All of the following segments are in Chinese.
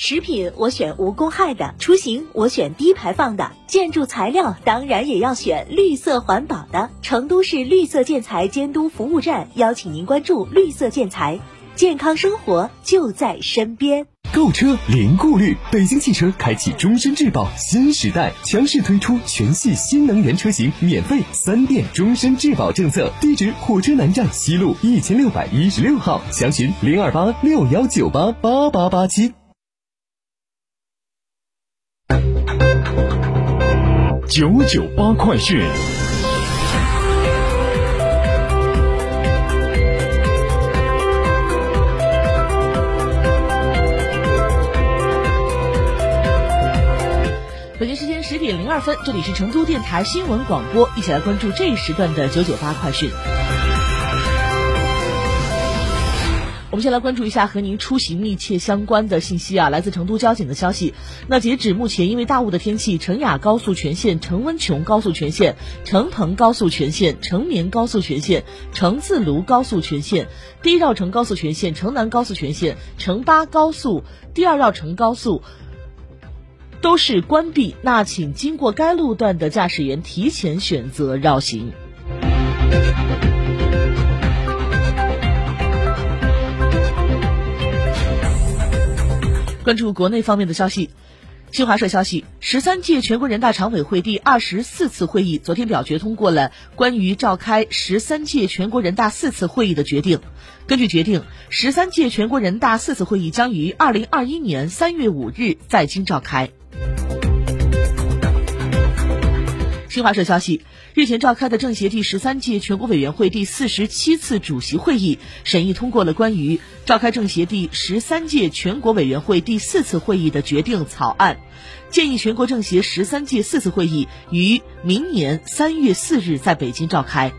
食品我选无公害的，出行我选低排放的，建筑材料当然也要选绿色环保的。成都市绿色建材监督服务站邀请您关注绿色建材，健康生活就在身边。购车零顾虑，北京汽车开启终身质保新时代，强势推出全系新能源车型免费三电终身质保政策。地址：火车南站西路一千六百一十六号，详询零二八六幺九八八八八七。九九八快讯。北京时间十点零二分，这里是成都电台新闻广播，一起来关注这一时段的九九八快讯。我们先来关注一下和您出行密切相关的信息啊，来自成都交警的消息。那截止目前，因为大雾的天气，成雅高速全线、成温邛高速全线、成彭高速全线、成绵高速全线、成自泸高速全线、第一绕城高速全线、成南高速全线、成巴高速第二绕城高速都是关闭。那请经过该路段的驾驶员提前选择绕行。关注国内方面的消息，新华社消息，十三届全国人大常委会第二十四次会议昨天表决通过了关于召开十三届全国人大四次会议的决定。根据决定，十三届全国人大四次会议将于二零二一年三月五日在京召开。新华社消息。日前召开的政协第十三届全国委员会第四十七次主席会议审议通过了关于召开政协第十三届全国委员会第四次会议的决定草案，建议全国政协十三届四次会议于明年三月四日在北京召开。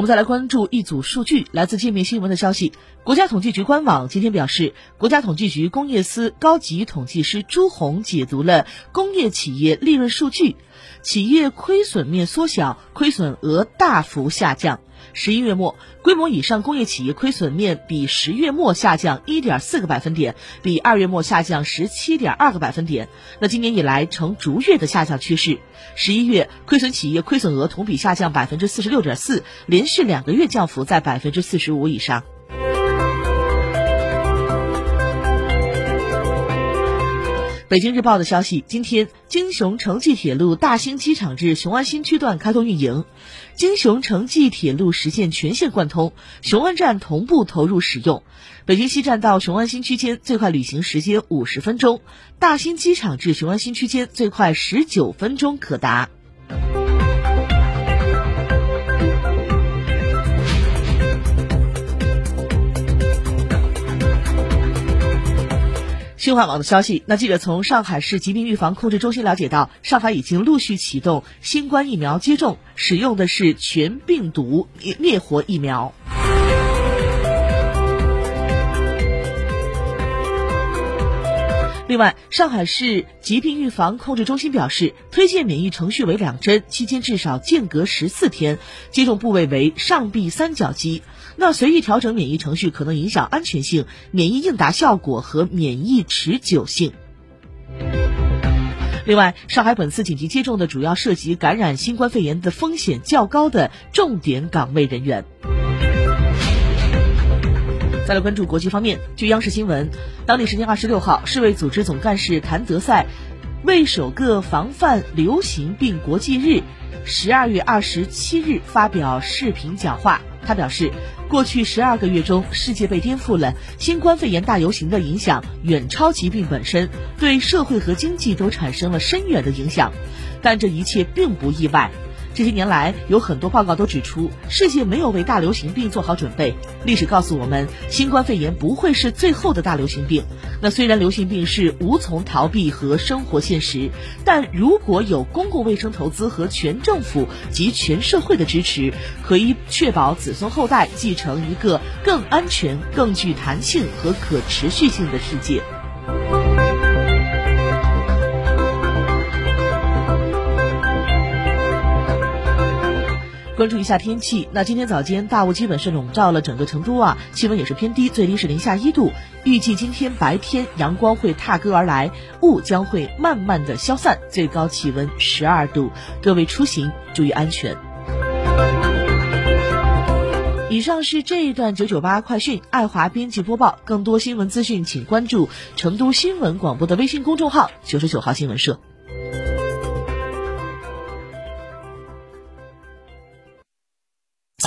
我们再来关注一组数据，来自界面新闻的消息。国家统计局官网今天表示，国家统计局工业司高级统计师朱红解读了工业企业利润数据，企业亏损面缩小，亏损额大幅下降。十一月末，规模以上工业企业亏损面比十月末下降一点四个百分点，比二月末下降十七点二个百分点。那今年以来呈逐月的下降趋势。十一月亏损企业亏损额同比下降百分之四十六点四，连续两个月降幅在百分之四十五以上。北京日报的消息，今天京雄城际铁路大兴机场至雄安新区段开通运营，京雄城际铁路实现全线贯通，雄安站同步投入使用。北京西站到雄安新区间最快旅行时间五十分钟，大兴机场至雄安新区间最快十九分钟可达。新华网的消息，那记者从上海市疾病预防控制中心了解到，上海已经陆续启动新冠疫苗接种，使用的是全病毒灭活疫苗。另外，上海市疾病预防控制中心表示，推荐免疫程序为两针，期间至少间隔十四天，接种部位为上臂三角肌。那随意调整免疫程序可能影响安全性、免疫应答效果和免疫持久性。另外，上海本次紧急接种的主要涉及感染新冠肺炎的风险较高的重点岗位人员。再来关注国际方面，据央视新闻，当地时间二十六号，世卫组织总干事谭德赛为首个防范流行病国际日十二月二十七日发表视频讲话。他表示，过去十二个月中，世界被颠覆了，新冠肺炎大流行的影响远超疾病本身，对社会和经济都产生了深远的影响，但这一切并不意外。这些年来，有很多报告都指出，世界没有为大流行病做好准备。历史告诉我们，新冠肺炎不会是最后的大流行病。那虽然流行病是无从逃避和生活现实，但如果有公共卫生投资和全政府及全社会的支持，可以确保子孙后代继承一个更安全、更具弹性和可持续性的世界。关注一下天气，那今天早间大雾基本是笼罩了整个成都啊，气温也是偏低，最低是零下一度。预计今天白天阳光会踏歌而来，雾将会慢慢的消散，最高气温十二度。各位出行注意安全。以上是这一段九九八快讯，爱华编辑播报。更多新闻资讯，请关注成都新闻广播的微信公众号九十九号新闻社。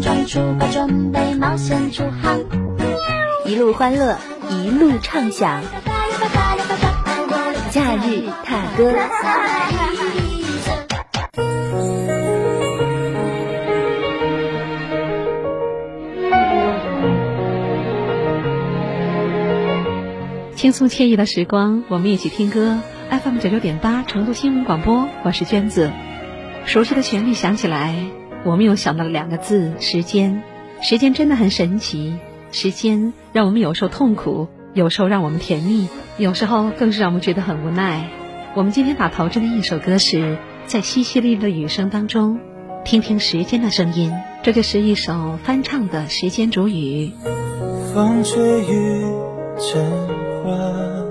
装出发，准备冒险出航，一路欢乐，一路畅想，假日踏歌。轻松惬意的时光，我们一起听歌。FM 九九点八，成都新闻广播，我是娟子。熟悉的旋律响起来。我们又想到了两个字：时间。时间真的很神奇，时间让我们有时候痛苦，有时候让我们甜蜜，有时候更是让我们觉得很无奈。我们今天打头阵的一首歌是在淅淅沥沥的雨声当中，听听时间的声音。这就是一首翻唱的《时间煮雨》。风吹雨成花。